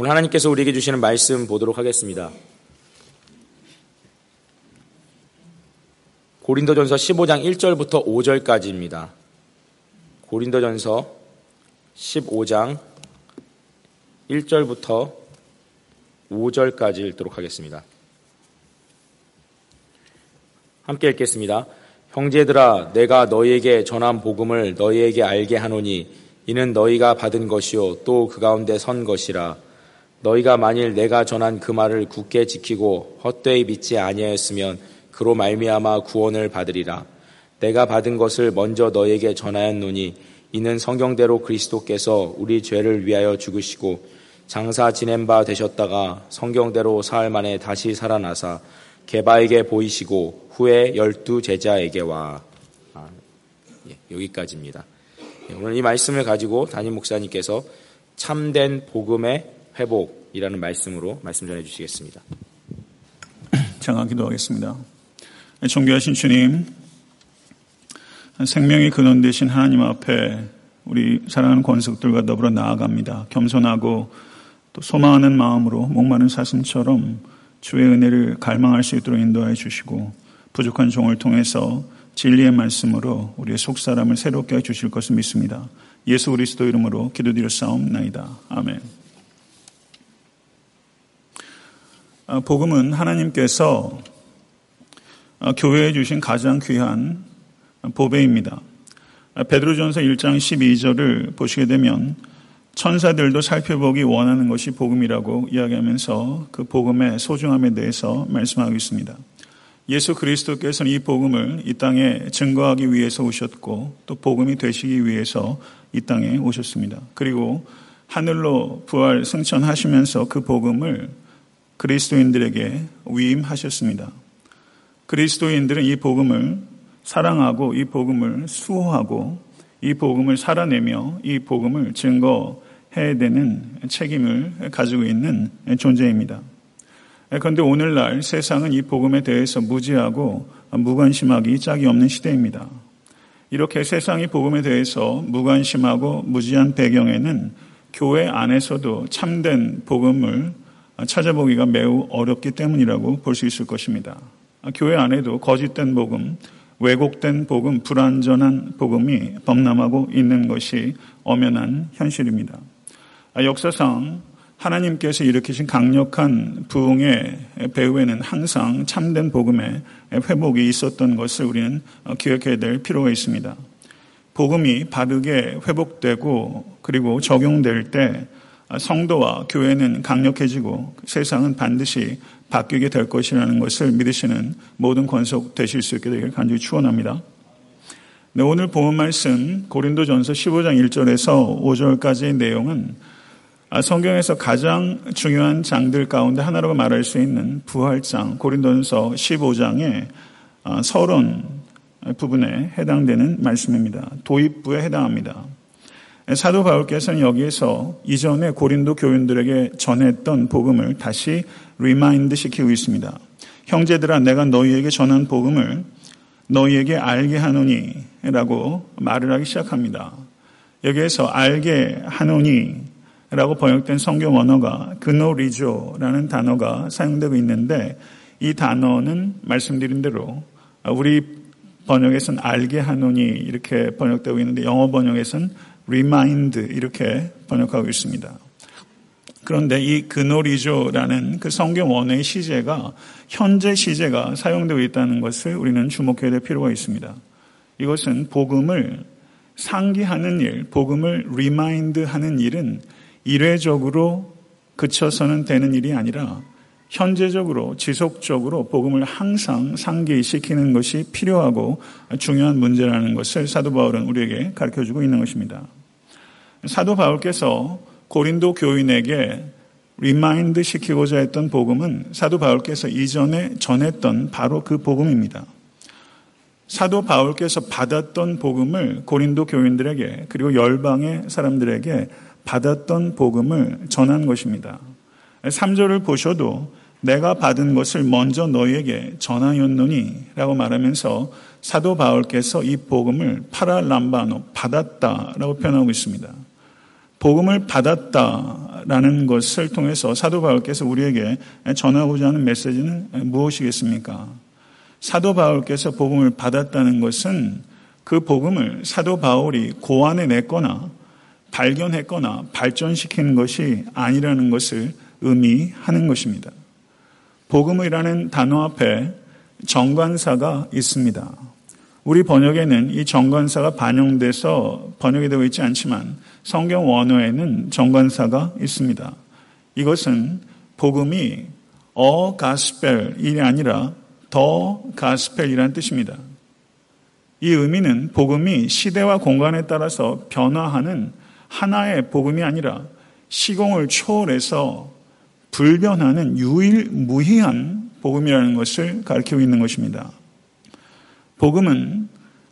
오늘 하나님께서 우리에게 주시는 말씀 보도록 하겠습니다. 고린도전서 15장 1절부터 5절까지입니다. 고린도전서 15장 1절부터 5절까지 읽도록 하겠습니다. 함께 읽겠습니다. 형제들아 내가 너희에게 전한 복음을 너희에게 알게 하노니 이는 너희가 받은 것이요 또 그 가운데 선 것이라 너희가 만일 내가 전한 그 말을 굳게 지키고 헛되이 믿지 아니하였으면 그로 말미암아 구원을 받으리라 내가 받은 것을 먼저 너희에게 전하였노니 이는 성경대로 그리스도께서 우리 죄를 위하여 죽으시고 장사 지낸 바 되셨다가 성경대로 사흘 만에 다시 살아나사 개바에게 보이시고 후에 열두 제자에게 와 아, 예, 여기까지입니다. 예, 오늘 이 말씀을 가지고 담임 목사님께서 참된 복음의 회복이라는 말씀으로 말씀 전해 주시겠습니다. 제가 기도하겠습니다. 존귀하신 주님, 생명의 근원 되신 하나님 앞에 우리 사랑하는 권속들과 더불어 나아갑니다. 겸손하고 또 소망하는 마음으로 목마른 사슴처럼 주의 은혜를 갈망할 수 있도록 인도하여 주시고 부족한 종을 통해서 진리의 말씀으로 우리의 속사람을 새롭게 해 주실 것을 믿습니다. 예수 그리스도 이름으로 기도드려 싸움나이다. 아멘. 아, 복음은 하나님께서 아, 교회에 주신 가장 귀한 보배입니다. 아, 베드로전서 1장 12절을 보시게 되면 천사들도 살펴보기 원하는 것이 복음이라고 이야기하면서 그 복음의 소중함에 대해서 말씀하고 있습니다. 예수 그리스도께서는 이 복음을 이 땅에 증거하기 위해서 오셨고 또 복음이 되시기 위해서 이 땅에 오셨습니다. 그리고 하늘로 부활 승천하시면서 그 복음을 그리스도인들에게 위임하셨습니다. 그리스도인들은 이 복음을 사랑하고 이 복음을 수호하고 이 복음을 살아내며 이 복음을 증거해야 되는 책임을 가지고 있는 존재입니다. 그런데 오늘날 세상은 이 복음에 대해서 무지하고 무관심하기 짝이 없는 시대입니다. 이렇게 세상이 복음에 대해서 무관심하고 무지한 배경에는 교회 안에서도 참된 복음을 찾아보기가 매우 어렵기 때문이라고 볼 수 있을 것입니다. 교회 안에도 거짓된 복음, 왜곡된 복음, 불완전한 복음이 범람하고 있는 것이 엄연한 현실입니다. 아, 역사상 하나님께서 일으키신 강력한 부흥의 배후에는 항상 참된 복음의 회복이 있었던 것을 우리는 기억해야 될 필요가 있습니다. 복음이 바르게 회복되고 그리고 적용될 때 성도와 교회는 강력해지고 세상은 반드시 바뀌게 될 것이라는 것을 믿으시는 모든 권속 되실 수 있게 되길 간절히 축원합니다. 네, 오늘 본 말씀 고린도전서 15장 1절에서 5절까지의 내용은 성경에서 가장 중요한 장들 가운데 하나라고 말할 수 있는 부활장 고린도전서 15장의 서론 부분에 해당되는 말씀입니다. 도입부에 해당합니다. 사도 바울께서는 여기에서 이전에 고린도 교인들에게 전했던 복음을 다시 remind 시키고 있습니다. 형제들아 내가 너희에게 전한 복음을 너희에게 알게 하노니 라고 말을 하기 시작합니다. 여기에서 알게 하노니 라고 번역된 성경 언어가 그노리조라는 단어가 사용되고 있는데 이 단어는 말씀드린 대로 우리 번역에서는 알게 하노니 이렇게 번역되고 있는데 영어 번역에서는 remind 이렇게 번역하고 있습니다. 그런데 이 γνωρίζω라는 그 성경 원어의 시제가 현재 시제가 사용되고 있다는 것을 우리는 주목해야 될 필요가 있습니다. 이것은 복음을 상기하는 일, 복음을 remind 하는 일은 일회적으로 그쳐서는 되는 일이 아니라 현재적으로 지속적으로 복음을 항상 상기시키는 것이 필요하고 중요한 문제라는 것을 사도 바울은 우리에게 가르쳐 주고 있는 것입니다. 사도 바울께서 고린도 교인에게 remind 시키고자 했던 복음은 사도 바울께서 이전에 전했던 바로 그 복음입니다. 사도 바울께서 받았던 복음을 고린도 교인들에게 그리고 열방의 사람들에게 받았던 복음을 전한 것입니다. 3절을 보셔도 내가 받은 것을 먼저 너희에게 전하였노니 라고 말하면서 사도 바울께서 이 복음을 παραλαμβάνω 받았다라고 표현하고 있습니다. 복음을 받았다 복음이다라는 것을 통해서 사도 바울께서 우리에게 전하고자 하는 메시지는 무엇이겠습니까? 사도 바울께서 복음을 받았다는 것은 그 복음을 사도 바울이 고안해 냈거나 발견했거나 발전시키는 것이 아니라는 것을 의미하는 것입니다. 복음이라는 단어 앞에 정관사가 있습니다. 우리 번역에는 이 정관사가 반영돼서 번역이 되어 있지 않지만 성경 원어에는 정관사가 있습니다. 이것은 복음이 어 가스펠이 아니라 더 가스펠이라는 뜻입니다. 이 의미는 복음이 시대와 공간에 따라서 변화하는 하나의 복음이 아니라 시공을 초월해서 불변하는 유일무희한 복음이라는 것을 가르치고 있는 것입니다. 복음은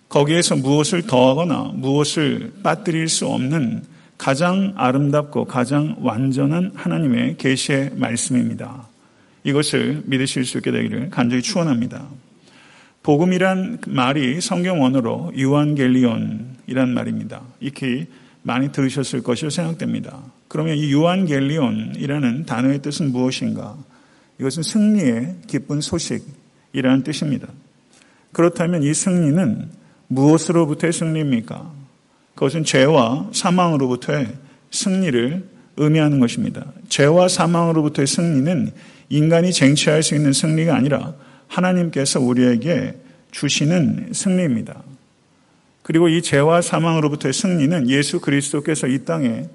거기에서 무엇을 더하거나 무엇을 빠뜨릴 수 없는 가장 아름답고 가장 완전한 하나님의 계시의 말씀입니다. 이것을 믿으실 수 있게 되기를 간절히 축원합니다. 복음이란 말이 성경 원어로 유한겔리온이란 말입니다. 익히 많이 들으셨을 것으로 생각됩니다. 그러면 이 유한겔리온이라는 단어의 뜻은 무엇인가? 이것은 승리의 기쁜 소식이라는 뜻입니다. 그렇다면 이 승리는 무엇으로부터의 승리입니까? 그것은 죄와 사망으로부터의 승리를 의미하는 것입니다. 죄와 사망으로부터의 승리는 인간이 쟁취할 수 있는 승리가 아니라 하나님께서 우리에게 주시는 승리입니다. 그리고 이 죄와 사망으로부터의 승리는 예수 그리스도께서 이 땅에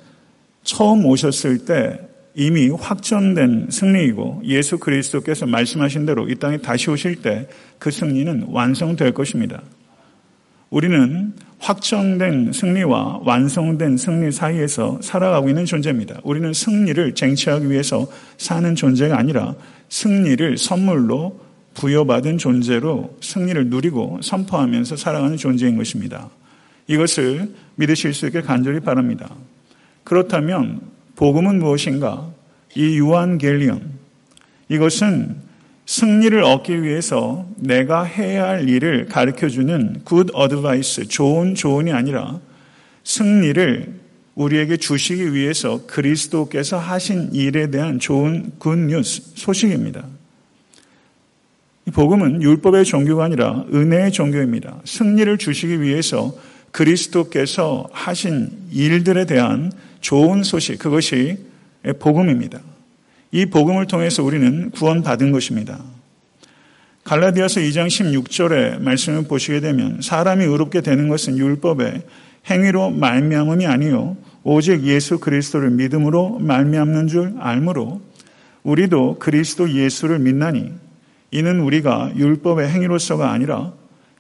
처음 오셨을 때 이미 확정된 승리이고 예수 그리스도께서 말씀하신 대로 이 땅에 다시 오실 때 그 승리는 완성될 것입니다. 우리는 확정된 승리와 완성된 승리 사이에서 살아가고 있는 존재입니다. 우리는 승리를 쟁취하기 위해서 사는 존재가 아니라 승리를 선물로 부여받은 존재로 승리를 누리고 선포하면서 살아가는 존재인 것입니다. 이것을 믿으실 수 있게 간절히 바랍니다. 그렇다면 복음은 무엇인가? 이 유한겔리온 이것은 승리를 얻기 위해서 내가 해야 할 일을 가르쳐 주는 good advice, 좋은 조언이 아니라 승리를 우리에게 주시기 위해서 그리스도께서 하신 일에 대한 좋은 good news, 소식입니다. 이 복음은 율법의 종교가 아니라 은혜의 종교입니다. 승리를 주시기 위해서 그리스도께서 하신 일들에 대한 좋은 소식, 그것이 복음입니다. 이 복음을 통해서 우리는 구원받은 것입니다. 갈라디아서 2장 16절의 말씀을 보시게 되면 사람이 의롭게 되는 것은 율법의 행위로 말미암음이 아니요 오직 예수 그리스도를 믿음으로 말미암는 줄 알므로 우리도 그리스도 예수를 믿나니 이는 우리가 율법의 행위로서가 아니라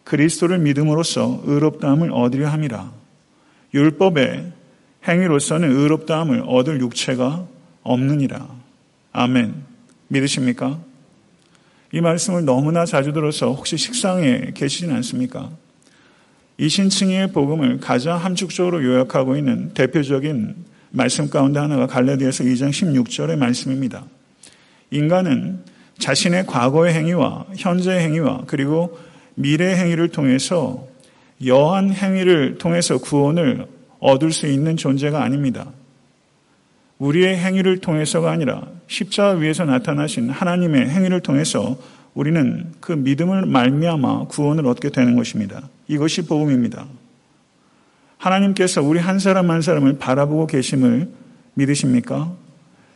그리스도를 믿음으로써 의롭다함을 얻으려 함이라. 율법의 행위로서는 의롭다함을 얻을 육체가 없느니라. 아멘. 믿으십니까? 이 말씀을 너무나 자주 들어서 혹시 식상에 계시진 않습니까? 이 신층의 복음을 가장 함축적으로 요약하고 있는 대표적인 말씀 가운데 하나가 갈라디아서 2장 16절의 말씀입니다. 인간은 자신의 과거의 행위와 현재의 행위와 그리고 미래의 행위를 통해서 여한 행위를 통해서 구원을 얻을 수 있는 존재가 아닙니다. 우리의 행위를 통해서가 아니라 십자가 위에서 나타나신 하나님의 행위를 통해서 우리는 그 믿음을 말미암아 구원을 얻게 되는 것입니다. 이것이 복음입니다. 하나님께서 우리 한 사람 한 사람을 바라보고 계심을 믿으십니까?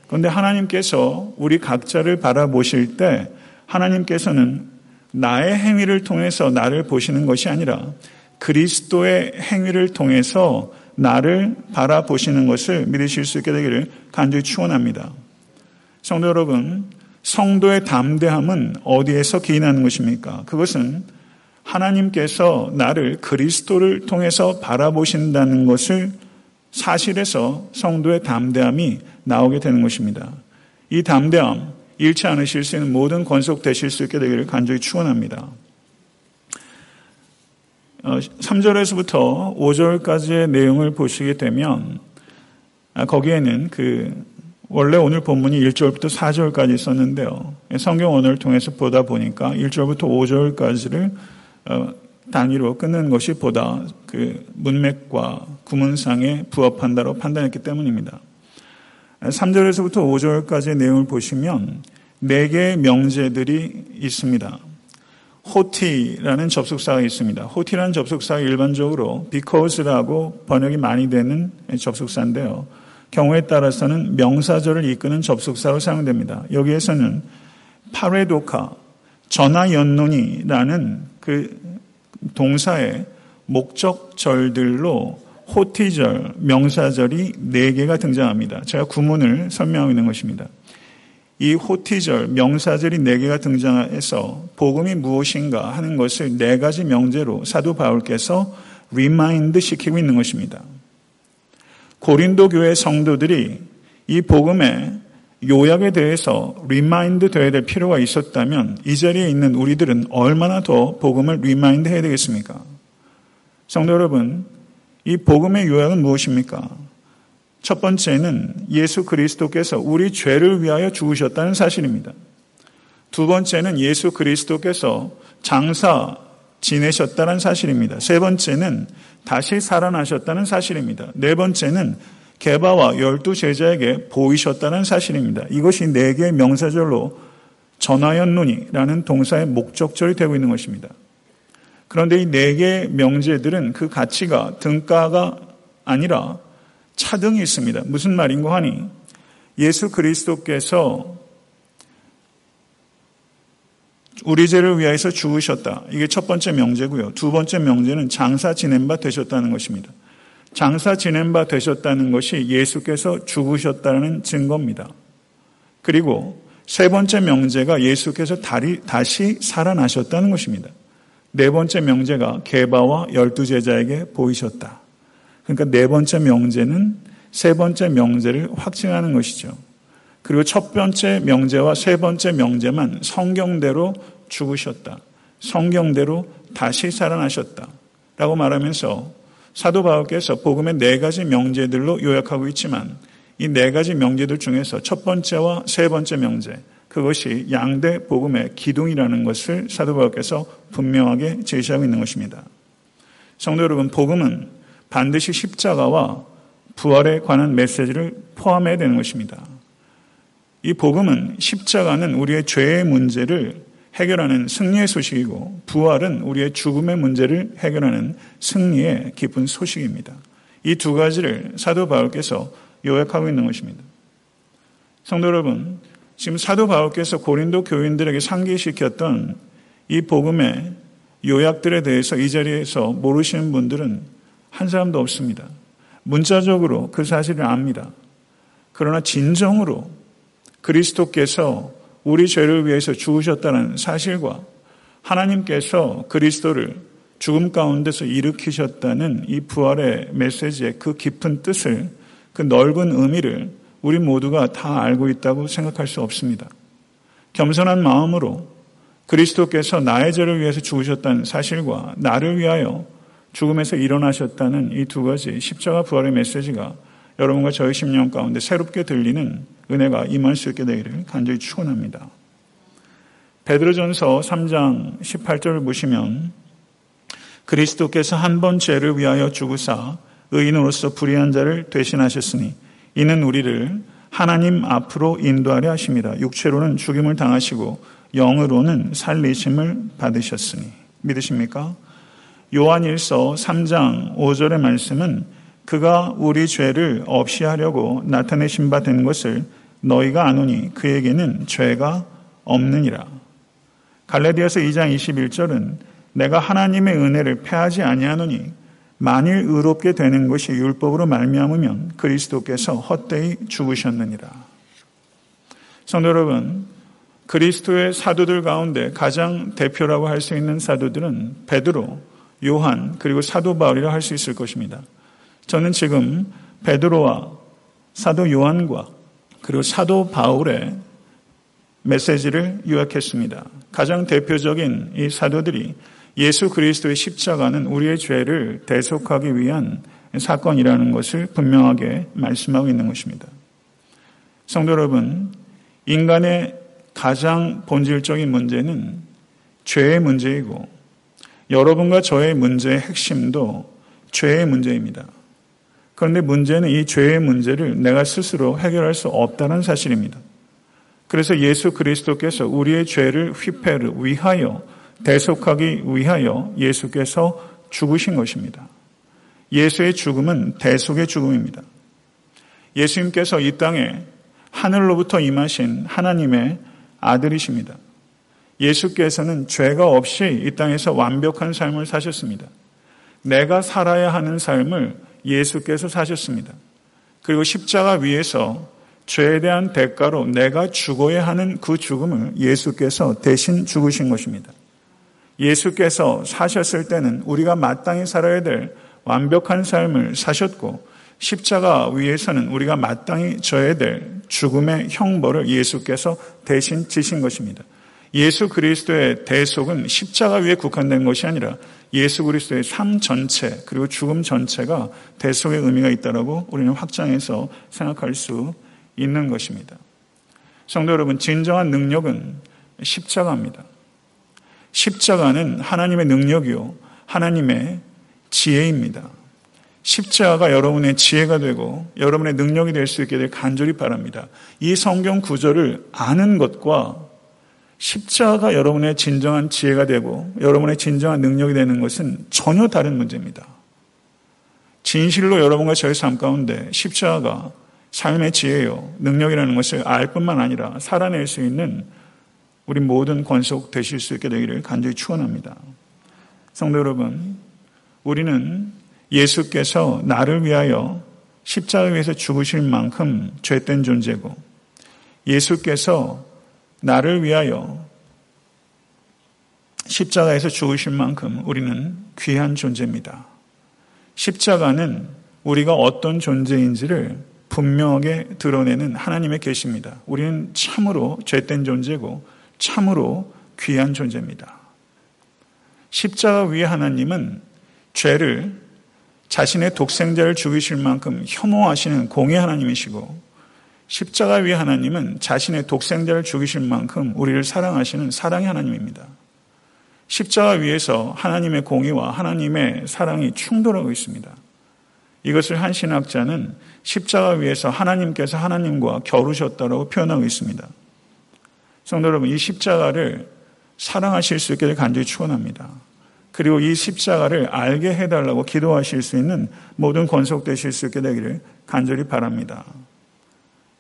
그런데 하나님께서 우리 각자를 바라보실 때 하나님께서는 나의 행위를 통해서 나를 보시는 것이 아니라 그리스도의 행위를 통해서 나를 바라보시는 것을 믿으실 수 있게 되기를 간절히 축원합니다. 성도 여러분, 성도의 담대함은 어디에서 기인하는 것입니까? 그것은 하나님께서 나를 그리스도를 통해서 바라보신다는 것을 사실에서 성도의 담대함이 나오게 되는 것입니다. 이 담대함 잃지 않으실 수 있는 모든 권속 되실 수 있게 되기를 간절히 축원합니다. 3절에서부터 어, 5절까지의 내용을 보시게 되면 아, 거기에는 그 원래 오늘 본문이 1절부터 4절까지 있었는데요. 성경 언어를 통해서 보다 보니까 1절부터 5절까지를 어, 단위로 끊는 것이 보다 그 문맥과 구문상에 부합한다고 판단했기 때문입니다. 3절에서부터 5절까지의 내용을 보시면 네 개의 명제들이 있습니다. 호티라는 접속사가 있습니다. 호티라는 접속사가 일반적으로 because라고 번역이 많이 되는 접속사인데요. 경우에 따라서는 명사절을 이끄는 접속사로 사용됩니다. 여기에서는 파레도카, 전화연론이라는 그 동사의 목적절들로 ὅτι절, 명사절이 네 개가 등장합니다. 제가 구문을 설명하고 있는 것입니다. 이 ὅτι절, 명사절이 네 개가 등장해서 복음이 무엇인가 하는 것을 네 가지 명제로 사도 바울께서 remind 시키고 있는 것입니다. 고린도 교회 성도들이 이 복음의 요약에 대해서 remind 되어야 될 필요가 있었다면 이 자리에 있는 우리들은 얼마나 더 복음을 remind 해야 되겠습니까? 성도 여러분, 이 복음의 요약은 무엇입니까? 첫 번째는 예수 그리스도께서 우리 죄를 위하여 죽으셨다는 사실입니다. 두 번째는 예수 그리스도께서 장사 지내셨다는 사실입니다. 세 번째는 다시 살아나셨다는 사실입니다. 네 번째는 개바와 열두 제자에게 보이셨다는 사실입니다. 이것이 네 개의 명사절로 전하연론이라는 동사의 목적절이 되고 있는 것입니다. 그런데 이 네 개의 명제들은 그 가치가 등가가 아니라 차등이 있습니다. 무슨 말인고 하니 예수 그리스도께서 우리 죄를 위하여서 죽으셨다. 이게 첫 번째 명제고요. 두 번째 명제는 장사 지낸 바 되셨다는 것입니다. 장사 지낸 바 되셨다는 것이 예수께서 죽으셨다는 증거입니다. 그리고 세 번째 명제가 예수께서 다시 살아나셨다는 것입니다. 네 번째 명제가 개바와 열두 제자에게 보이셨다. 그러니까 네 번째 명제는 세 번째 명제를 확증하는 것이죠. 그리고 첫 번째 명제와 세 번째 명제만 성경대로 죽으셨다. 성경대로 다시 살아나셨다. 라고 말하면서 사도 바울께서 복음의 네 가지 명제들로 요약하고 있지만 이 네 가지 명제들 중에서 첫 번째와 세 번째 명제, 그것이 양대 복음의 기둥이라는 것을 사도 바울께서 분명하게 제시하고 있는 것입니다. 성도 여러분, 복음은 반드시 십자가와 부활에 관한 메시지를 포함해야 되는 것입니다. 이 복음은 십자가는 우리의 죄의 문제를 해결하는 승리의 소식이고 부활은 우리의 죽음의 문제를 해결하는 승리의 기쁜 소식입니다. 이 두 가지를 사도 바울께서 요약하고 있는 것입니다. 성도 여러분, 지금 사도 바울께서 고린도 교인들에게 상기시켰던 이 복음의 요약들에 대해서 이 자리에서 모르시는 분들은 한 사람도 없습니다. 문자적으로 그 사실을 압니다. 그러나 진정으로 그리스도께서 우리 죄를 위해서 죽으셨다는 사실과 하나님께서 그리스도를 죽음 가운데서 일으키셨다는 이 부활의 메시지의 그 깊은 뜻을 그 넓은 의미를 우리 모두가 다 알고 있다고 생각할 수 없습니다. 겸손한 마음으로 그리스도께서 나의 죄를 위해서 죽으셨다는 사실과 나를 위하여 죽음에서 일어나셨다는 이 두 가지 십자가 부활의 메시지가 여러분과 저의 심령 가운데 새롭게 들리는 은혜가 임할 수 있게 되기를 간절히 축원합니다. 베드로전서 3장 18절을 보시면 그리스도께서 한 번 죄를 위하여 죽으사 의인으로서 불의한 자를 대신하셨으니 이는 우리를 하나님 앞으로 인도하려 하십니다. 육체로는 죽임을 당하시고 영으로는 살리심을 받으셨으니 믿으십니까? 요한일서 3장 5절의 말씀은 그가 우리 죄를 없이 하려고 나타내신 바 된 것을 너희가 아노니 그에게는 죄가 없느니라. 갈라디아서 2장 21절은 내가 하나님의 은혜를 패하지 아니하노니 만일 의롭게 되는 것이 율법으로 말미암으면 그리스도께서 헛되이 죽으셨느니라. 성도 여러분, 그리스도의 사도들 가운데 가장 대표라고 할 수 있는 사도들은 베드로, 요한 그리고 사도 바울이라 할 수 있을 것입니다. 저는 지금 베드로와 사도 요한과 그리고 사도 바울의 메시지를 요약했습니다. 가장 대표적인 이 사도들이 예수 그리스도의 십자가는 우리의 죄를 대속하기 위한 사건이라는 것을 분명하게 말씀하고 있는 것입니다. 성도 여러분, 인간의 가장 본질적인 문제는 죄의 문제이고 여러분과 저의 문제의 핵심도 죄의 문제입니다. 그런데 문제는 이 죄의 문제를 내가 스스로 해결할 수 없다는 사실입니다. 그래서 예수 그리스도께서 우리의 죄를 휘폐를 위하여 대속하기 위하여 예수께서 죽으신 것입니다. 예수의 죽음은 대속의 죽음입니다. 예수님께서 이 땅에 하늘로부터 임하신 하나님의 아들이십니다. 예수께서는 죄가 없이 이 땅에서 완벽한 삶을 사셨습니다. 내가 살아야 하는 삶을 예수께서 사셨습니다. 그리고 십자가 위에서 죄에 대한 대가로 내가 죽어야 하는 그 죽음을 예수께서 대신 죽으신 것입니다. 예수께서 사셨을 때는 우리가 마땅히 살아야 될 완벽한 삶을 사셨고 십자가 위에서는 우리가 마땅히 져야 될 죽음의 형벌을 예수께서 대신 지신 것입니다. 예수 그리스도의 대속은 십자가 위에 국한된 것이 아니라 예수 그리스도의 삶 전체 그리고 죽음 전체가 대속의 의미가 있다라고 우리는 확장해서 생각할 수 있는 것입니다. 성도 여러분, 진정한 능력은 십자가입니다. 십자가는 하나님의 능력이요, 하나님의 지혜입니다. 십자가가 여러분의 지혜가 되고 여러분의 능력이 될 수 있게 될 간절히 바랍니다. 이 성경 구절을 아는 것과 십자가가 여러분의 진정한 지혜가 되고 여러분의 진정한 능력이 되는 것은 전혀 다른 문제입니다. 진실로 여러분과 저의 삶 가운데 십자가가 삶의 지혜요, 능력이라는 것을 알 뿐만 아니라 살아낼 수 있는 우리 모든 권속 되실 수 있게 되기를 간절히 축원합니다. 성도 여러분, 우리는 예수께서 나를 위하여 십자가 위에서 죽으실 만큼 죄된 존재고 예수께서 나를 위하여 십자가에서 죽으실 만큼 우리는 귀한 존재입니다. 십자가는 우리가 어떤 존재인지를 분명하게 드러내는 하나님의 계십니다. 우리는 참으로 죄된 존재고 참으로 귀한 존재입니다. 십자가 위에 하나님은 죄를 자신의 독생자를 죽이실 만큼 혐오하시는 공의 하나님이시고 십자가 위에 하나님은 자신의 독생자를 죽이실 만큼 우리를 사랑하시는 사랑의 하나님입니다. 십자가 위에서 하나님의 공의와 하나님의 사랑이 충돌하고 있습니다. 이것을 한 신학자는 십자가 위에서 하나님께서 하나님과 겨루셨다고 표현하고 있습니다. 성도 여러분, 이 십자가를 사랑하실 수 있게 간절히 축원합니다. 그리고 이 십자가를 알게 해달라고 기도하실 수 있는 모든 권속되실 수 있게 되기를 간절히 바랍니다.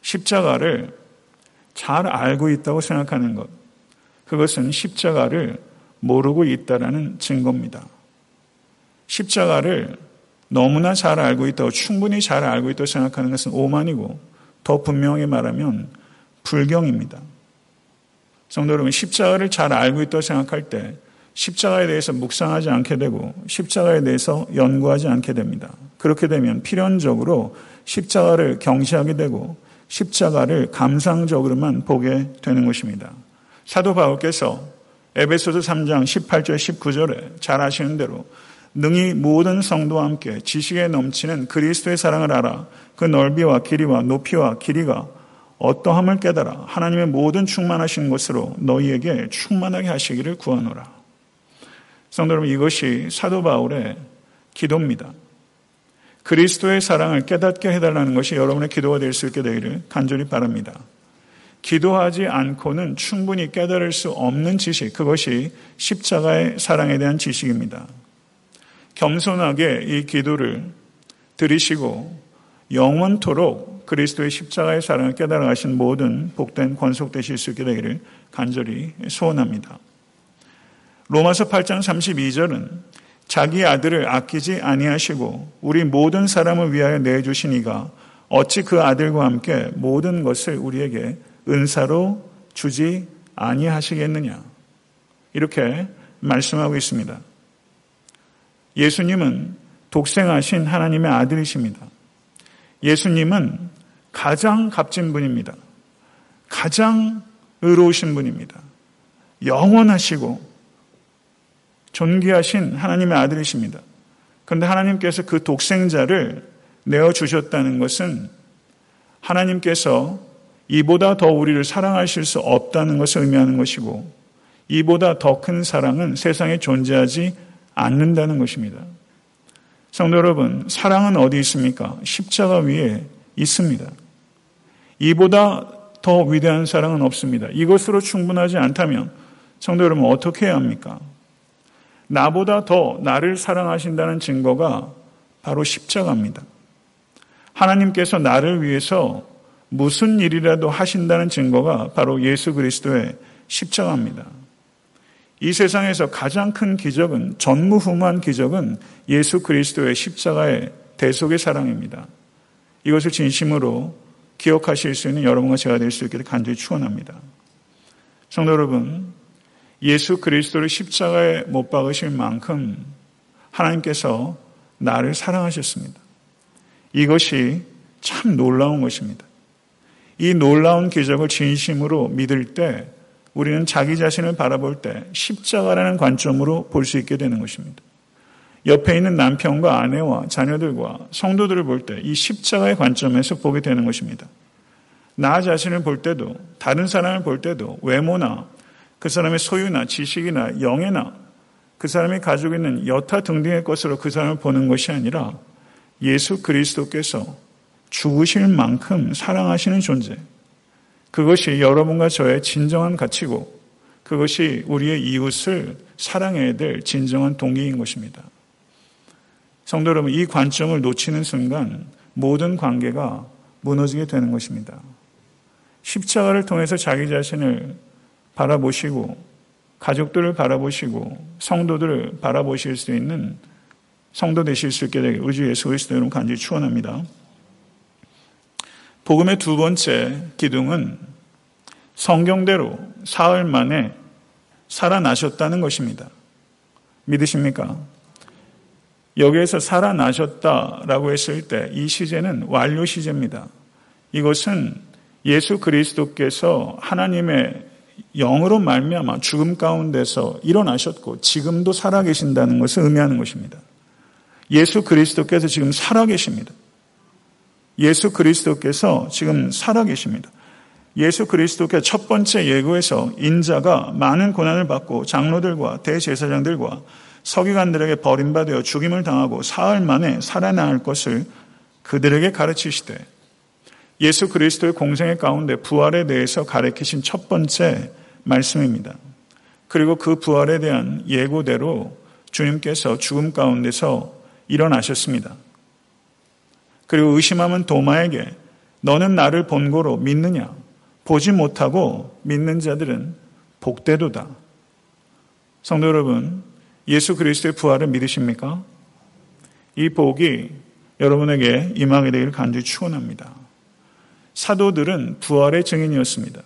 십자가를 잘 알고 있다고 생각하는 것, 그것은 십자가를 모르고 있다라는 증거입니다. 십자가를 너무나 잘 알고 있다고 충분히 잘 알고 있다고 생각하는 것은 오만이고 더 분명히 말하면 불경입니다. 성도 여러분, 십자가를 잘 알고 있다고 생각할 때 십자가에 대해서 묵상하지 않게 되고 십자가에 대해서 연구하지 않게 됩니다. 그렇게 되면 필연적으로 십자가를 경시하게 되고 십자가를 감상적으로만 보게 되는 것입니다. 사도 바울께서 에베소서 3장 18절 19절에 잘 아시는 대로 능히 모든 성도와 함께 지식에 넘치는 그리스도의 사랑을 알아 그 넓이와 길이와 높이와 길이가 어떠함을 깨달아 하나님의 모든 충만하신 것으로 너희에게 충만하게 하시기를 구하노라. 성도 여러분, 이것이 사도 바울의 기도입니다. 그리스도의 사랑을 깨닫게 해달라는 것이 여러분의 기도가 될 수 있게 되기를 간절히 바랍니다. 기도하지 않고는 충분히 깨달을 수 없는 지식, 그것이 십자가의 사랑에 대한 지식입니다. 겸손하게 이 기도를 들으시고 영원토록 그리스도의 십자가의 사랑을 깨달아 가신 모든 복된 권속되실 수 있게 되기를 간절히 소원합니다. 로마서 8장 32절은 자기 아들을 아끼지 아니하시고 우리 모든 사람을 위하여 내주시니가 어찌 그 아들과 함께 모든 것을 우리에게 은사로 주지 아니하시겠느냐. 이렇게 말씀하고 있습니다. 예수님은 독생하신 하나님의 아들이십니다. 예수님은 가장 값진 분입니다. 가장 의로우신 분입니다. 영원하시고 존귀하신 하나님의 아들이십니다. 그런데 하나님께서 그 독생자를 내어주셨다는 것은 하나님께서 이보다 더 우리를 사랑하실 수 없다는 것을 의미하는 것이고 이보다 더 큰 사랑은 세상에 존재하지 않는다는 것입니다. 성도 여러분, 사랑은 어디 있습니까? 십자가 위에 있습니다. 이보다 더 위대한 사랑은 없습니다. 이것으로 충분하지 않다면 성도 여러분 어떻게 해야 합니까? 나보다 더 나를 사랑하신다는 증거가 바로 십자가입니다. 하나님께서 나를 위해서 무슨 일이라도 하신다는 증거가 바로 예수 그리스도의 십자가입니다. 이 세상에서 가장 큰 기적은 전무후무한 기적은 예수 그리스도의 십자가의 대속의 사랑입니다. 이것을 진심으로 기억하실 수 있는 여러분과 제가 될 수 있기를 간절히 축원합니다. 성도 여러분, 예수 그리스도를 십자가에 못 박으실 만큼 하나님께서 나를 사랑하셨습니다. 이것이 참 놀라운 것입니다. 이 놀라운 기적을 진심으로 믿을 때 우리는 자기 자신을 바라볼 때 십자가라는 관점으로 볼 수 있게 되는 것입니다. 옆에 있는 남편과 아내와 자녀들과 성도들을 볼 때 이 십자가의 관점에서 보게 되는 것입니다. 나 자신을 볼 때도 다른 사람을 볼 때도 외모나 그 사람의 소유나 지식이나 영예나 그 사람이 가지고 있는 여타 등등의 것으로 그 사람을 보는 것이 아니라 예수 그리스도께서 죽으실 만큼 사랑하시는 존재. 그것이 여러분과 저의 진정한 가치고 그것이 우리의 이웃을 사랑해야 될 진정한 동기인 것입니다. 성도 여러분, 이 관점을 놓치는 순간 모든 관계가 무너지게 되는 것입니다. 십자가를 통해서 자기 자신을 바라보시고 가족들을 바라보시고 성도들을 바라보실 수 있는 성도 되실 수 있게 되길 우주 예수 그리스도 여러분 간절히 축원합니다. 복음의 두 번째 기둥은 성경대로 사흘 만에 살아나셨다는 것입니다. 믿으십니까? 여기에서 살아나셨다라고 했을 때 이 시제는 완료 시제입니다. 이것은 예수 그리스도께서 하나님의 영으로 말미암아 죽음 가운데서 일어나셨고 지금도 살아계신다는 것을 의미하는 것입니다. 예수 그리스도께서 지금 살아계십니다. 예수 그리스도께서 지금 살아계십니다. 예수 그리스도께서 첫 번째 예고에서 인자가 많은 고난을 받고 장로들과 대제사장들과 서기관들에게 버림받아 죽임을 당하고 사흘 만에 살아날 것을 그들에게 가르치시되 예수 그리스도의 공생의 가운데 부활에 대해서 가르치신 첫 번째 말씀입니다. 그리고 그 부활에 대한 예고대로 주님께서 죽음 가운데서 일어나셨습니다. 그리고 의심하면 도마에게 너는 나를 본고로 믿느냐? 보지 못하고 믿는 자들은 복대도다. 성도 여러분, 예수 그리스도의 부활을 믿으십니까? 이 복이 여러분에게 임하게 되기를 간절히 축원합니다. 사도들은 부활의 증인이었습니다.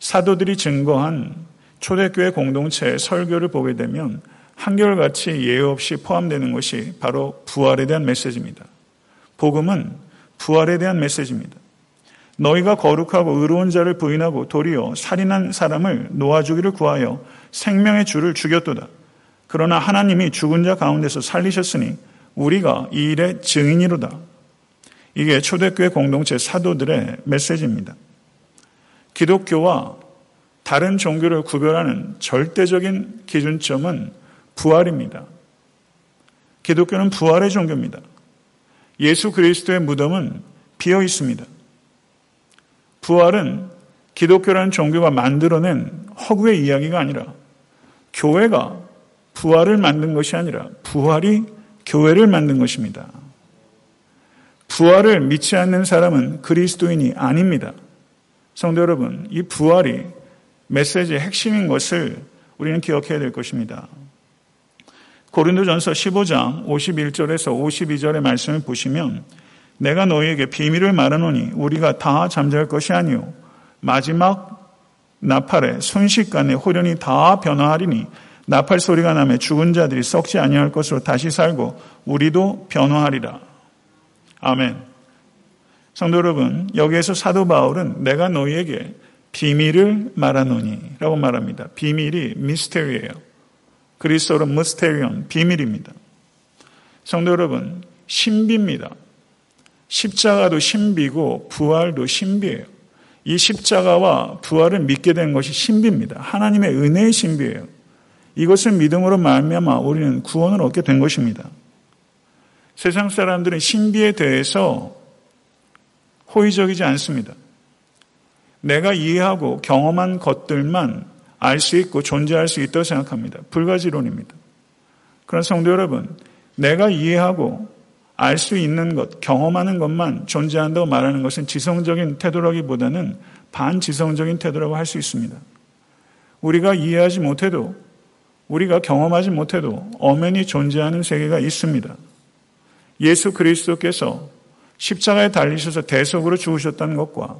사도들이 증거한 초대교회 공동체의 설교를 보게 되면 한결같이 예외 없이 포함되는 것이 바로 부활에 대한 메시지입니다. 복음은 부활에 대한 메시지입니다. 너희가 거룩하고 의로운 자를 부인하고 도리어 살인한 사람을 놓아주기를 구하여 생명의 주를 죽였도다. 그러나 하나님이 죽은 자 가운데서 살리셨으니 우리가 이 일의 증인이로다. 이게 초대교회 공동체 사도들의 메시지입니다. 기독교와 다른 종교를 구별하는 절대적인 기준점은 부활입니다. 기독교는 부활의 종교입니다. 예수 그리스도의 무덤은 비어 있습니다. 부활은 기독교라는 종교가 만들어낸 허구의 이야기가 아니라 교회가 부활을 만든 것이 아니라 부활이 교회를 만든 것입니다. 부활을 믿지 않는 사람은 그리스도인이 아닙니다. 성도 여러분, 이 부활이 메시지의 핵심인 것을 우리는 기억해야 될 것입니다. 고린도전서 15장 51절에서 52절의 말씀을 보시면 내가 너희에게 비밀을 말하노니 우리가 다 잠잘 것이 아니요 마지막 나팔에 순식간에 호련이 다 변화하리니 나팔 소리가 나면 죽은 자들이 썩지 아니할 것으로 다시 살고 우리도 변화하리라. 아멘. 성도 여러분, 여기에서 사도 바울은 내가 너희에게 비밀을 말하노니 라고 말합니다. 비밀이 미스테리예요. 그리스어로 미스테리온, 비밀입니다. 성도 여러분, 신비입니다. 십자가도 신비고 부활도 신비예요. 이 십자가와 부활을 믿게 된 것이 신비입니다. 하나님의 은혜의 신비예요. 이것을 믿음으로 말미암아 우리는 구원을 얻게 된 것입니다. 세상 사람들은 신비에 대해서 호의적이지 않습니다. 내가 이해하고 경험한 것들만 알 수 있고 존재할 수 있다고 생각합니다. 불가지론입니다. 그런 성도 여러분, 내가 이해하고 알 수 있는 것, 경험하는 것만 존재한다고 말하는 것은 지성적인 태도라기보다는 반지성적인 태도라고 할 수 있습니다. 우리가 이해하지 못해도, 우리가 경험하지 못해도 엄연히 존재하는 세계가 있습니다. 예수 그리스도께서 십자가에 달리셔서 대속으로 죽으셨다는 것과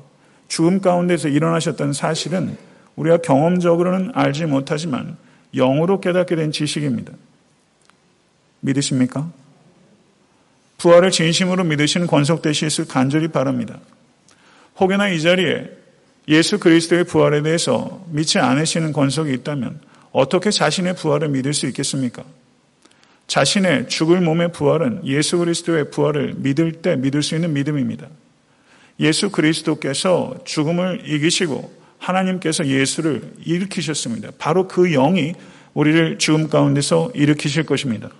죽음 가운데서 일어나셨다는 사실은 우리가 경험적으로는 알지 못하지만 영으로 깨닫게 된 지식입니다. 믿으십니까? 부활을 진심으로 믿으시는 권속되시길 간절히 바랍니다. 혹여나 이 자리에 예수 그리스도의 부활에 대해서 믿지 않으시는 권속이 있다면 어떻게 자신의 부활을 믿을 수 있겠습니까? 자신의 죽을 몸의 부활은 예수 그리스도의 부활을 믿을 때 믿을 수 있는 믿음입니다. 예수 그리스도께서 죽음을 이기시고 하나님께서 예수를 일으키셨습니다. 바로 그 영이 우리를 죽음 가운데서 일으키실 것입니다.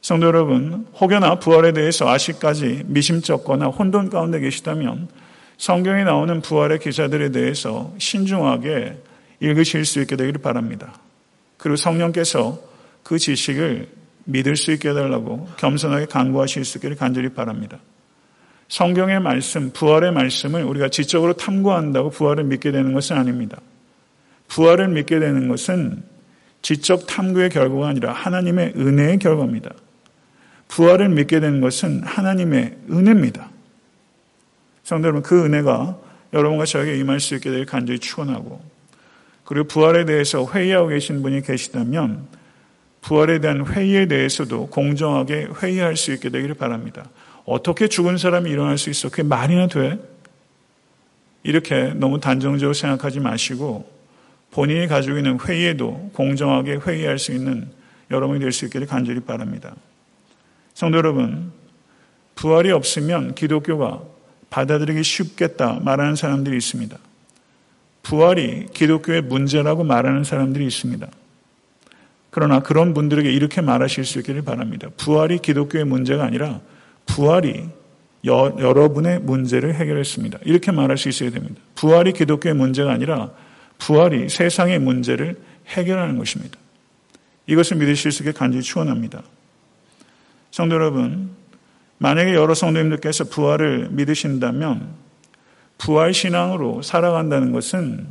성도 여러분, 혹여나 부활에 대해서 아직까지 미심쩍거나 혼돈 가운데 계시다면 성경에 나오는 부활의 기사들에 대해서 신중하게 읽으실 수 있게 되기를 바랍니다. 그리고 성령께서 그 지식을 믿을 수 있게 해달라고 겸손하게 강구하실 수 있기를 간절히 바랍니다. 성경의 말씀, 부활의 말씀을 우리가 지적으로 탐구한다고 부활을 믿게 되는 것은 아닙니다. 부활을 믿게 되는 것은 지적 탐구의 결과가 아니라 하나님의 은혜의 결과입니다. 부활을 믿게 되는 것은 하나님의 은혜입니다. 성도 여러분, 그 은혜가 여러분과 저에게 임할 수 있게 될 간절히 축원하고 그리고 부활에 대해서 회의하고 계신 분이 계시다면 부활에 대한 회의에 대해서도 공정하게 회의할 수 있게 되기를 바랍니다. 어떻게 죽은 사람이 일어날 수 있어? 그게 말이나 돼? 이렇게 너무 단정적으로 생각하지 마시고 본인이 가지고 있는 회의에도 공정하게 회의할 수 있는 여러분이 될 수 있기를 간절히 바랍니다. 성도 여러분, 부활이 없으면 기독교가 받아들이기 쉽겠다 말하는 사람들이 있습니다. 부활이 기독교의 문제라고 말하는 사람들이 있습니다. 그러나 그런 분들에게 이렇게 말하실 수 있기를 바랍니다. 부활이 기독교의 문제가 아니라 부활이 여, 러분의 문제를 해결했습니다. 이렇게 말할 수 있어야 됩니다. 부활이 기독교의 문제가 아니라 부활이 세상의 문제를 해결하는 것입니다. 이것을 믿으실 수 있게 간절히 추원합니다. 성도 여러분, 만약에 여러 성도님들께서 부활을 믿으신다면 부활 신앙으로 살아간다는 것은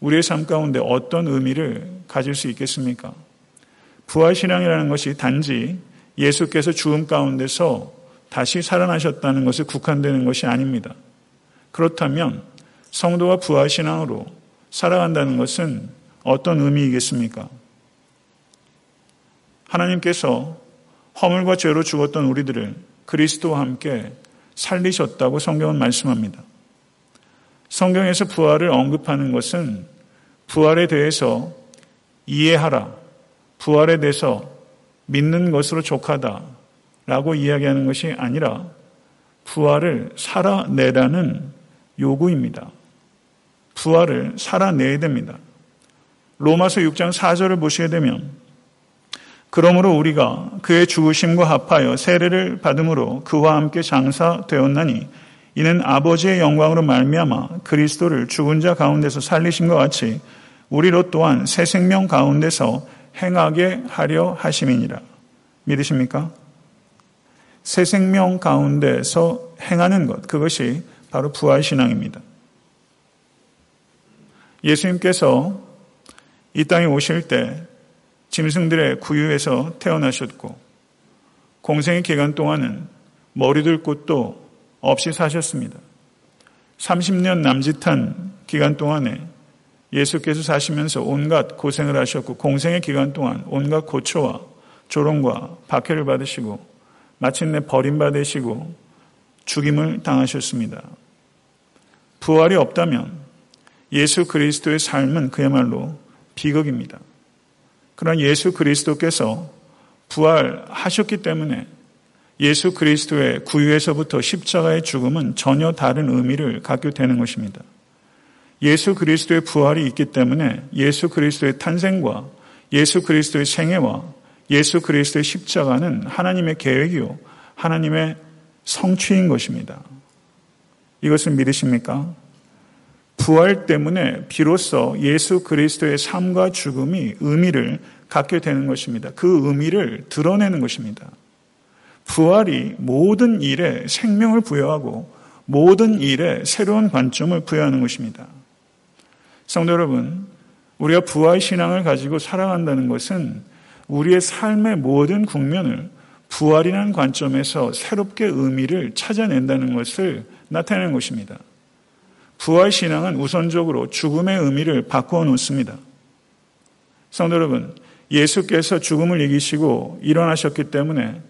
우리의 삶 가운데 어떤 의미를 가질 수 있겠습니까? 부활 신앙이라는 것이 단지 예수께서 죽음 가운데서 다시 살아나셨다는 것에 국한되는 것이 아닙니다. 그렇다면 성도가 부활 신앙으로 살아간다는 것은 어떤 의미이겠습니까? 하나님께서 허물과 죄로 죽었던 우리들을 그리스도와 함께 살리셨다고 성경은 말씀합니다. 성경에서 부활을 언급하는 것은 부활에 대해서 이해하라, 부활에 대해서 믿는 것으로 족하다라고 이야기하는 것이 아니라 부활을 살아내라는 요구입니다. 부활을 살아내야 됩니다. 로마서 6장 4절을 보시게 되면 그러므로 우리가 그의 죽으심과 합하여 세례를 받음으로 그와 함께 장사되었나니 이는 아버지의 영광으로 말미암아 그리스도를 죽은 자 가운데서 살리심과 같이 우리로 또한 새 생명 가운데서 행하게 하려 하심이니라. 믿으십니까? 새 생명 가운데서 행하는 것, 그것이 바로 부활신앙입니다. 예수님께서 이 땅에 오실 때 짐승들의 구유에서 태어나셨고 공생의 기간 동안은 머리둘 곳도 없이 사셨습니다. 30년 남짓한 기간 동안에 예수께서 사시면서 온갖 고생을 하셨고 공생의 기간 동안 온갖 고초와 조롱과 박해를 받으시고 마침내 버림받으시고 죽임을 당하셨습니다. 부활이 없다면 예수 그리스도의 삶은 그야말로 비극입니다. 그러나 예수 그리스도께서 부활하셨기 때문에 예수 그리스도의 구유에서부터 십자가의 죽음은 전혀 다른 의미를 갖게 되는 것입니다. 예수 그리스도의 부활이 있기 때문에 예수 그리스도의 탄생과 예수 그리스도의 생애와 예수 그리스도의 십자가는 하나님의 계획이요. 하나님의 성취인 것입니다. 이것을 믿으십니까? 부활 때문에 비로소 예수 그리스도의 삶과 죽음이 의미를 갖게 되는 것입니다. 그 의미를 드러내는 것입니다. 부활이 모든 일에 생명을 부여하고 모든 일에 새로운 관점을 부여하는 것입니다. 성도 여러분, 우리가 부활 신앙을 가지고 살아간다는 것은 우리의 삶의 모든 국면을 부활이라는 관점에서 새롭게 의미를 찾아낸다는 것을 나타내는 것입니다. 부활 신앙은 우선적으로 죽음의 의미를 바꾸어 놓습니다. 성도 여러분, 예수께서 죽음을 이기시고 일어나셨기 때문에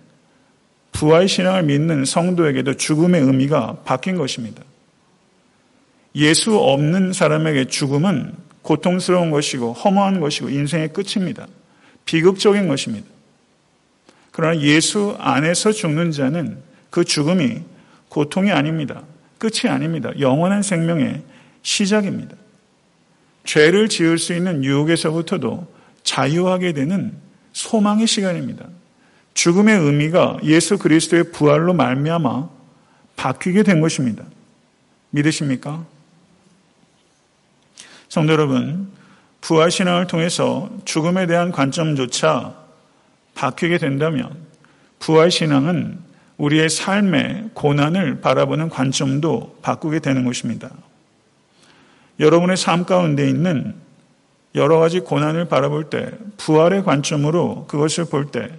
부활 신앙을 믿는 성도에게도 죽음의 의미가 바뀐 것입니다. 예수 없는 사람에게 죽음은 고통스러운 것이고 허무한 것이고 인생의 끝입니다. 비극적인 것입니다. 그러나 예수 안에서 죽는 자는 그 죽음이 고통이 아닙니다. 끝이 아닙니다. 영원한 생명의 시작입니다. 죄를 지을 수 있는 유혹에서부터도 자유하게 되는 소망의 시간입니다. 죽음의 의미가 예수 그리스도의 부활로 말미암아 바뀌게 된 것입니다. 믿으십니까? 성도 여러분, 부활 신앙을 통해서 죽음에 대한 관점조차 바뀌게 된다면 부활 신앙은 우리의 삶의 고난을 바라보는 관점도 바꾸게 되는 것입니다. 여러분의 삶 가운데 있는 여러 가지 고난을 바라볼 때 부활의 관점으로 그것을 볼 때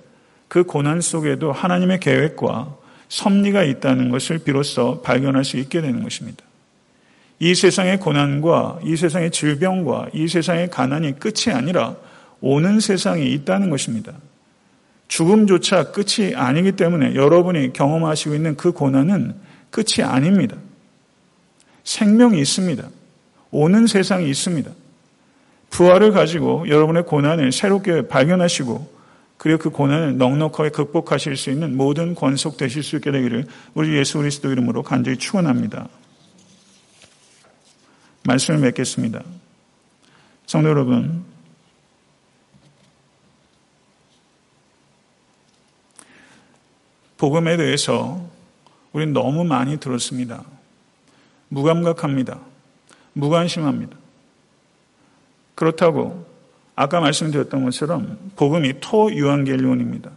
그 고난 속에도 하나님의 계획과 섭리가 있다는 것을 비로소 발견할 수 있게 되는 것입니다. 이 세상의 고난과 이 세상의 질병과 이 세상의 가난이 끝이 아니라 오는 세상이 있다는 것입니다. 죽음조차 끝이 아니기 때문에 여러분이 경험하시고 있는 그 고난은 끝이 아닙니다. 생명이 있습니다. 오는 세상이 있습니다. 부활을 가지고 여러분의 고난을 새롭게 발견하시고 그리고 그 고난을 넉넉하게 극복하실 수 있는 모든 권속 되실 수 있게 되기를 우리 예수 그리스도 이름으로 간절히 축원합니다. 말씀을 맺겠습니다. 성도 여러분, 복음에 대해서 우리는 너무 많이 들었습니다. 무감각합니다. 무관심합니다. 그렇다고 아까 말씀드렸던 것처럼 복음이 토 유한겔리온입니다.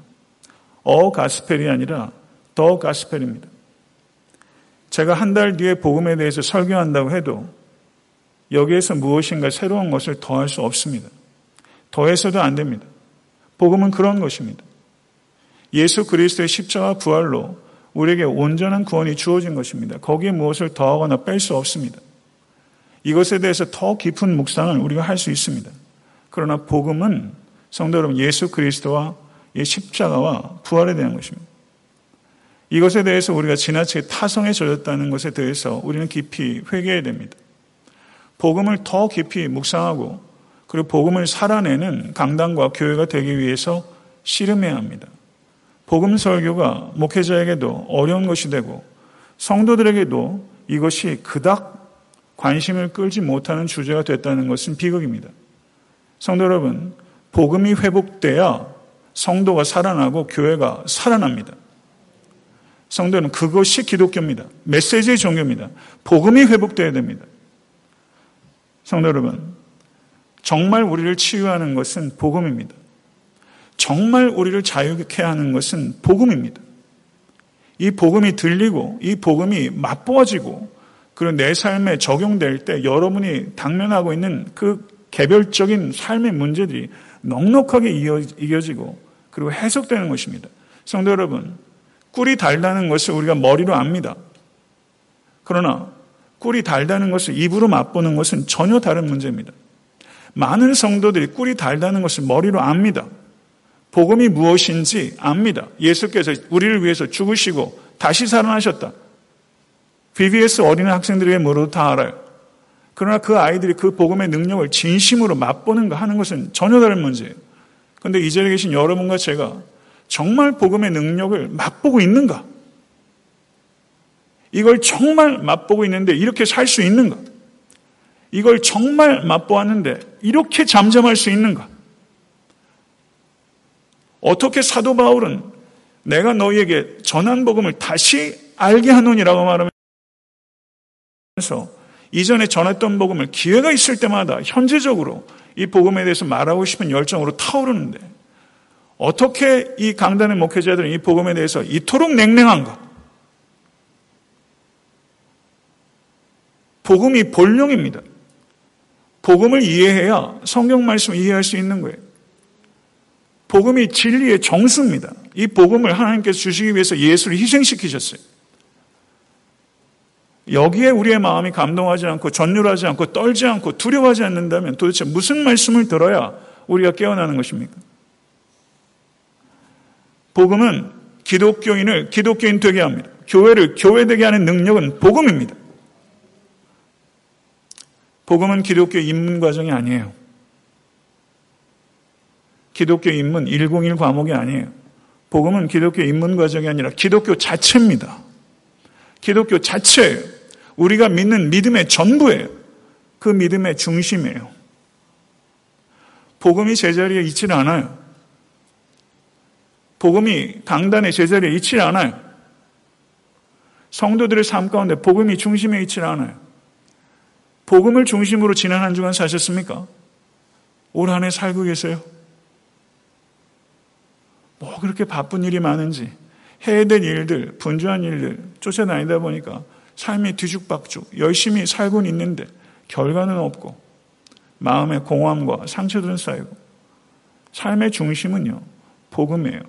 어 가스펠이 아니라 더 가스펠입니다. 제가 한 달 뒤에 복음에 대해서 설교한다고 해도 여기에서 무엇인가 새로운 것을 더할 수 없습니다. 더해서도 안 됩니다. 복음은 그런 것입니다. 예수 그리스도의 십자가 부활로 우리에게 온전한 구원이 주어진 것입니다. 거기에 무엇을 더하거나 뺄 수 없습니다. 이것에 대해서 더 깊은 묵상을 우리가 할 수 있습니다. 그러나 복음은 성도 여러분 예수 그리스도와 십자가와 부활에 대한 것입니다. 이것에 대해서 우리가 지나치게 타성에 젖었다는 것에 대해서 우리는 깊이 회개해야 됩니다. 복음을 더 깊이 묵상하고 그리고 복음을 살아내는 강단과 교회가 되기 위해서 씨름해야 합니다. 복음 설교가 목회자에게도 어려운 것이 되고 성도들에게도 이것이 그닥 관심을 끌지 못하는 주제가 됐다는 것은 비극입니다. 성도 여러분, 복음이 회복돼야 성도가 살아나고 교회가 살아납니다. 성도는 그것이 기독교입니다. 메시지의 종교입니다. 복음이 회복돼야 됩니다. 성도 여러분, 정말 우리를 치유하는 것은 복음입니다. 정말 우리를 자유케 하는 것은 복음입니다. 이 복음이 들리고 이 복음이 맛보아지고 그리고 내 삶에 적용될 때 여러분이 당면하고 있는 그 개별적인 삶의 문제들이 넉넉하게 이어지고 그리고 해석되는 것입니다. 성도 여러분, 꿀이 달다는 것을 우리가 머리로 압니다. 그러나 꿀이 달다는 것을 입으로 맛보는 것은 전혀 다른 문제입니다. 많은 성도들이 꿀이 달다는 것을 머리로 압니다. 복음이 무엇인지 압니다. 예수께서 우리를 위해서 죽으시고 다시 살아나셨다. BBS 어린이 학생들에게 물어도 다 알아요. 그러나 그 아이들이 그 복음의 능력을 진심으로 맛보는가 하는 것은 전혀 다른 문제예요. 그런데 이 자리에 계신 여러분과 제가 정말 복음의 능력을 맛보고 있는가? 이걸 정말 맛보고 있는데 이렇게 살 수 있는가? 이걸 정말 맛보았는데 이렇게 잠잠할 수 있는가? 어떻게 사도 바울은 내가 너희에게 전한 복음을 다시 알게 하노니라고 말하면서 이전에 전했던 복음을 기회가 있을 때마다 현재적으로 이 복음에 대해서 말하고 싶은 열정으로 타오르는데 어떻게 이 강단의 목회자들은 이 복음에 대해서 이토록 냉랭한가? 복음이 본령입니다. 복음을 이해해야 성경 말씀을 이해할 수 있는 거예요. 복음이 진리의 정수입니다. 이 복음을 하나님께서 주시기 위해서 예수를 희생시키셨어요. 여기에 우리의 마음이 감동하지 않고 전율하지 않고 떨지 않고 두려워하지 않는다면 도대체 무슨 말씀을 들어야 우리가 깨어나는 것입니까? 복음은 기독교인을 기독교인 되게 합니다. 교회를 교회되게 하는 능력은 복음입니다. 복음은 기독교 입문 과정이 아니에요. 기독교 입문 101 과목이 아니에요. 복음은 기독교 입문 과정이 아니라 기독교 자체입니다. 기독교 자체예요. 우리가 믿는 믿음의 전부예요. 그 믿음의 중심이에요. 복음이 제자리에 있질 않아요. 복음이 강단의 제자리에 있질 않아요. 성도들의 삶 가운데 복음이 중심에 있질 않아요. 복음을 중심으로 지난 한 주간 사셨습니까? 올 한 해 살고 계세요? 뭐 그렇게 바쁜 일이 많은지 해야 될 일들, 분주한 일들 쫓아다니다 보니까 삶이 뒤죽박죽 열심히 살고는 있는데 결과는 없고 마음의 공허함과 상처들은 쌓이고 삶의 중심은요 복음이에요.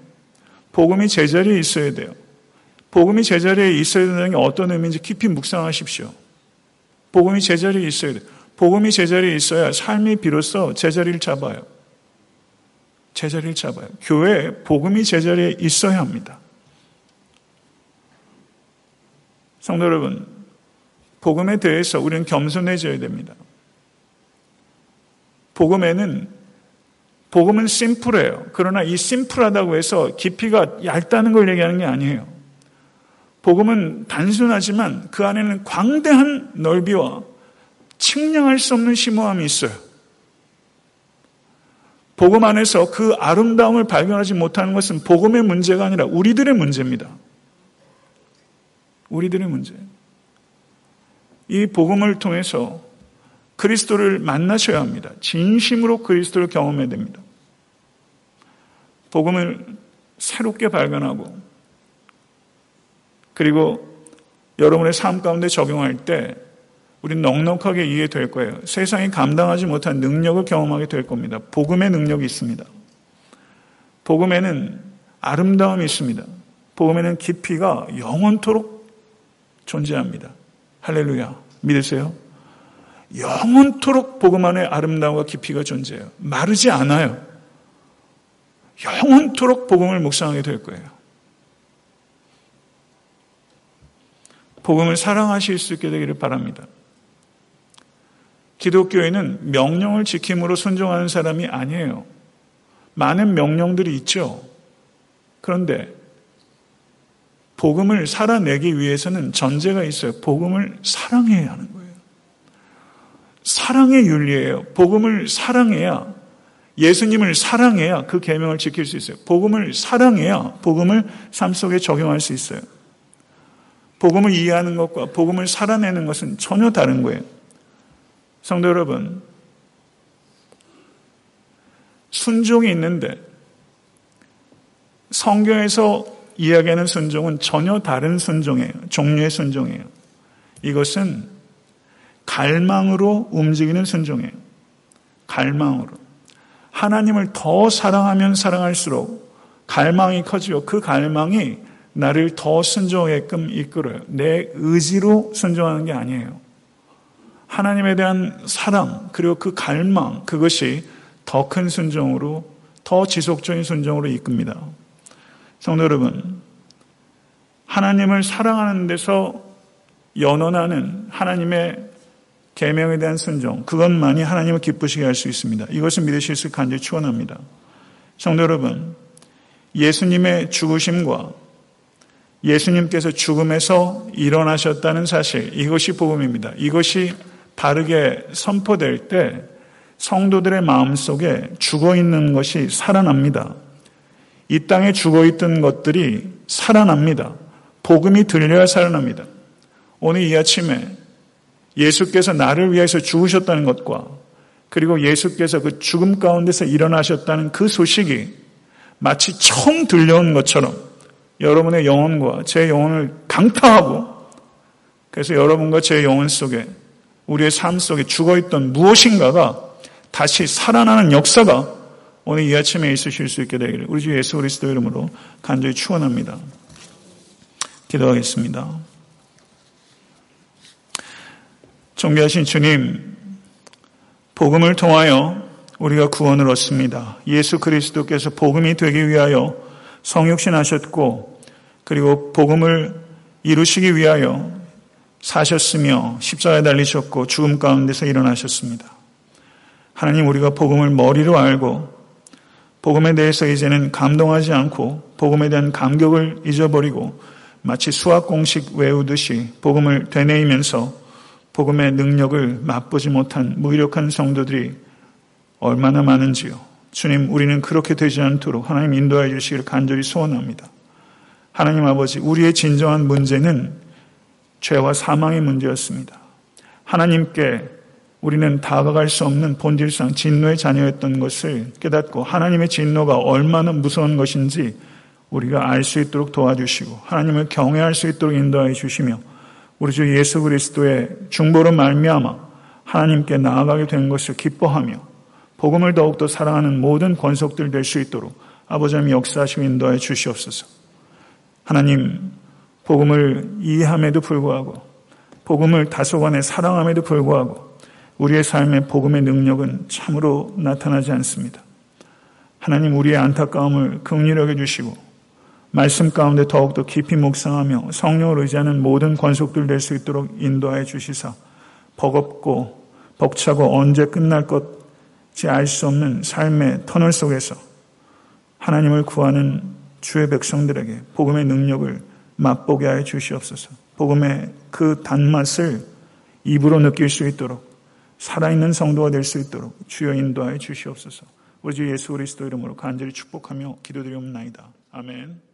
복음이 제자리에 있어야 돼요. 복음이 제자리에 있어야 된다는 게 어떤 의미인지 깊이 묵상하십시오. 복음이 제자리에 있어야 돼요. 복음이 제자리에 있어야 삶이 비로소 제자리를 잡아요. 제자리를 잡아요. 교회에 복음이 제자리에 있어야 합니다. 성도 여러분, 복음에 대해서 우리는 겸손해져야 됩니다. 복음에는 복음은 심플해요. 그러나 이 심플하다고 해서 깊이가 얇다는 걸 얘기하는 게 아니에요. 복음은 단순하지만 그 안에는 광대한 넓이와 측량할 수 없는 심오함이 있어요. 복음 안에서 그 아름다움을 발견하지 못하는 것은 복음의 문제가 아니라 우리들의 문제입니다. 우리들의 문제. 이 복음을 통해서 그리스도를 만나셔야 합니다. 진심으로 그리스도를 경험해야 됩니다. 복음을 새롭게 발견하고 그리고 여러분의 삶 가운데 적용할 때 우리는 넉넉하게 이해될 거예요. 세상이 감당하지 못한 능력을 경험하게 될 겁니다. 복음의 능력이 있습니다. 복음에는 아름다움이 있습니다. 복음에는 깊이가 영원토록 존재합니다. 할렐루야. 믿으세요? 영원토록 복음 안에 아름다움과 깊이가 존재해요. 마르지 않아요. 영원토록 복음을 묵상하게 될 거예요. 복음을 사랑하실 수 있게 되기를 바랍니다. 기독교에는 명령을 지킴으로 순종하는 사람이 아니에요. 많은 명령들이 있죠. 그런데 복음을 살아내기 위해서는 전제가 있어요. 복음을 사랑해야 하는 거예요. 사랑의 윤리예요. 복음을 사랑해야 예수님을 사랑해야 그 계명을 지킬 수 있어요. 복음을 사랑해야 복음을 삶 속에 적용할 수 있어요. 복음을 이해하는 것과 복음을 살아내는 것은 전혀 다른 거예요. 성도 여러분, 순종이 있는데 성경에서 이야기하는 순종은 전혀 다른 순종이에요. 종류의 순종이에요. 이것은 갈망으로 움직이는 순종이에요. 갈망으로. 하나님을 더 사랑하면 사랑할수록 갈망이 커지고 그 갈망이 나를 더 순종하게끔 이끌어요. 내 의지로 순종하는 게 아니에요. 하나님에 대한 사랑, 그리고 그 갈망, 그것이 더 큰 순종으로, 더 지속적인 순종으로 이끕니다. 성도 여러분, 하나님을 사랑하는 데서 연원하는 하나님의 계명에 대한 순종, 그것만이 하나님을 기쁘시게 할 수 있습니다. 이것을 믿으실 수 간절히 축원합니다. 성도 여러분, 예수님의 죽으심과 예수님께서 죽음에서 일어나셨다는 사실, 이것이 복음입니다. 이것이 바르게 선포될 때 성도들의 마음 속에 죽어 있는 것이 살아납니다. 이 땅에 죽어 있던 것들이 살아납니다. 복음이 들려야 살아납니다. 오늘 이 아침에 예수께서 나를 위해서 죽으셨다는 것과 그리고 예수께서 그 죽음 가운데서 일어나셨다는 그 소식이 마치 처음 들려온 것처럼 여러분의 영혼과 제 영혼을 강타하고 그래서 여러분과 제 영혼 속에 우리의 삶 속에 죽어있던 무엇인가가 다시 살아나는 역사가 오늘 이 아침에 있으실 수 있게 되기를 우리 주 예수 그리스도 이름으로 간절히 축원합니다. 기도하겠습니다. 존귀하신 주님, 복음을 통하여 우리가 구원을 얻습니다. 예수 그리스도께서 복음이 되기 위하여 성육신하셨고 그리고 복음을 이루시기 위하여 사셨으며 십자가에 달리셨고 죽음 가운데서 일어나셨습니다. 하나님 우리가 복음을 머리로 알고 복음에 대해서 이제는 감동하지 않고 복음에 대한 감격을 잊어버리고 마치 수학 공식 외우듯이 복음을 되뇌이면서 복음의 능력을 맛보지 못한 무기력한 성도들이 얼마나 많은지요. 주님, 우리는 그렇게 되지 않도록 하나님 인도해 주시기를 간절히 소원합니다. 하나님 아버지, 우리의 진정한 문제는 죄와 사망의 문제였습니다. 하나님께 우리는 다가갈 수 없는 본질상 진노의 자녀였던 것을 깨닫고 하나님의 진노가 얼마나 무서운 것인지 우리가 알 수 있도록 도와주시고 하나님을 경외할 수 있도록 인도해 주시며 우리 주 예수 그리스도의 중보로 말미암아 하나님께 나아가게 된 것을 기뻐하며 복음을 더욱더 사랑하는 모든 권속들 될 수 있도록 아버지 하나님 역사하시고 인도해 주시옵소서. 하나님 복음을 이해함에도 불구하고 복음을 다소간에 사랑함에도 불구하고 우리의 삶의 복음의 능력은 참으로 나타나지 않습니다. 하나님 우리의 안타까움을 긍휼하게 주시고 말씀 가운데 더욱더 깊이 묵상하며 성령을 의지하는 모든 권속들 될 수 있도록 인도하여 주시사 버겁고 벅차고 언제 끝날 것 지알수 없는 삶의 터널 속에서 하나님을 구하는 주의 백성들에게 복음의 능력을 맛보게 하여 주시옵소서. 복음의 그 단맛을 입으로 느낄 수 있도록 살아있는 성도가 될 수 있도록 주여 인도하여 주시옵소서. 우리 주 예수 그리스도 이름으로 간절히 축복하며 기도드리옵나이다. 아멘.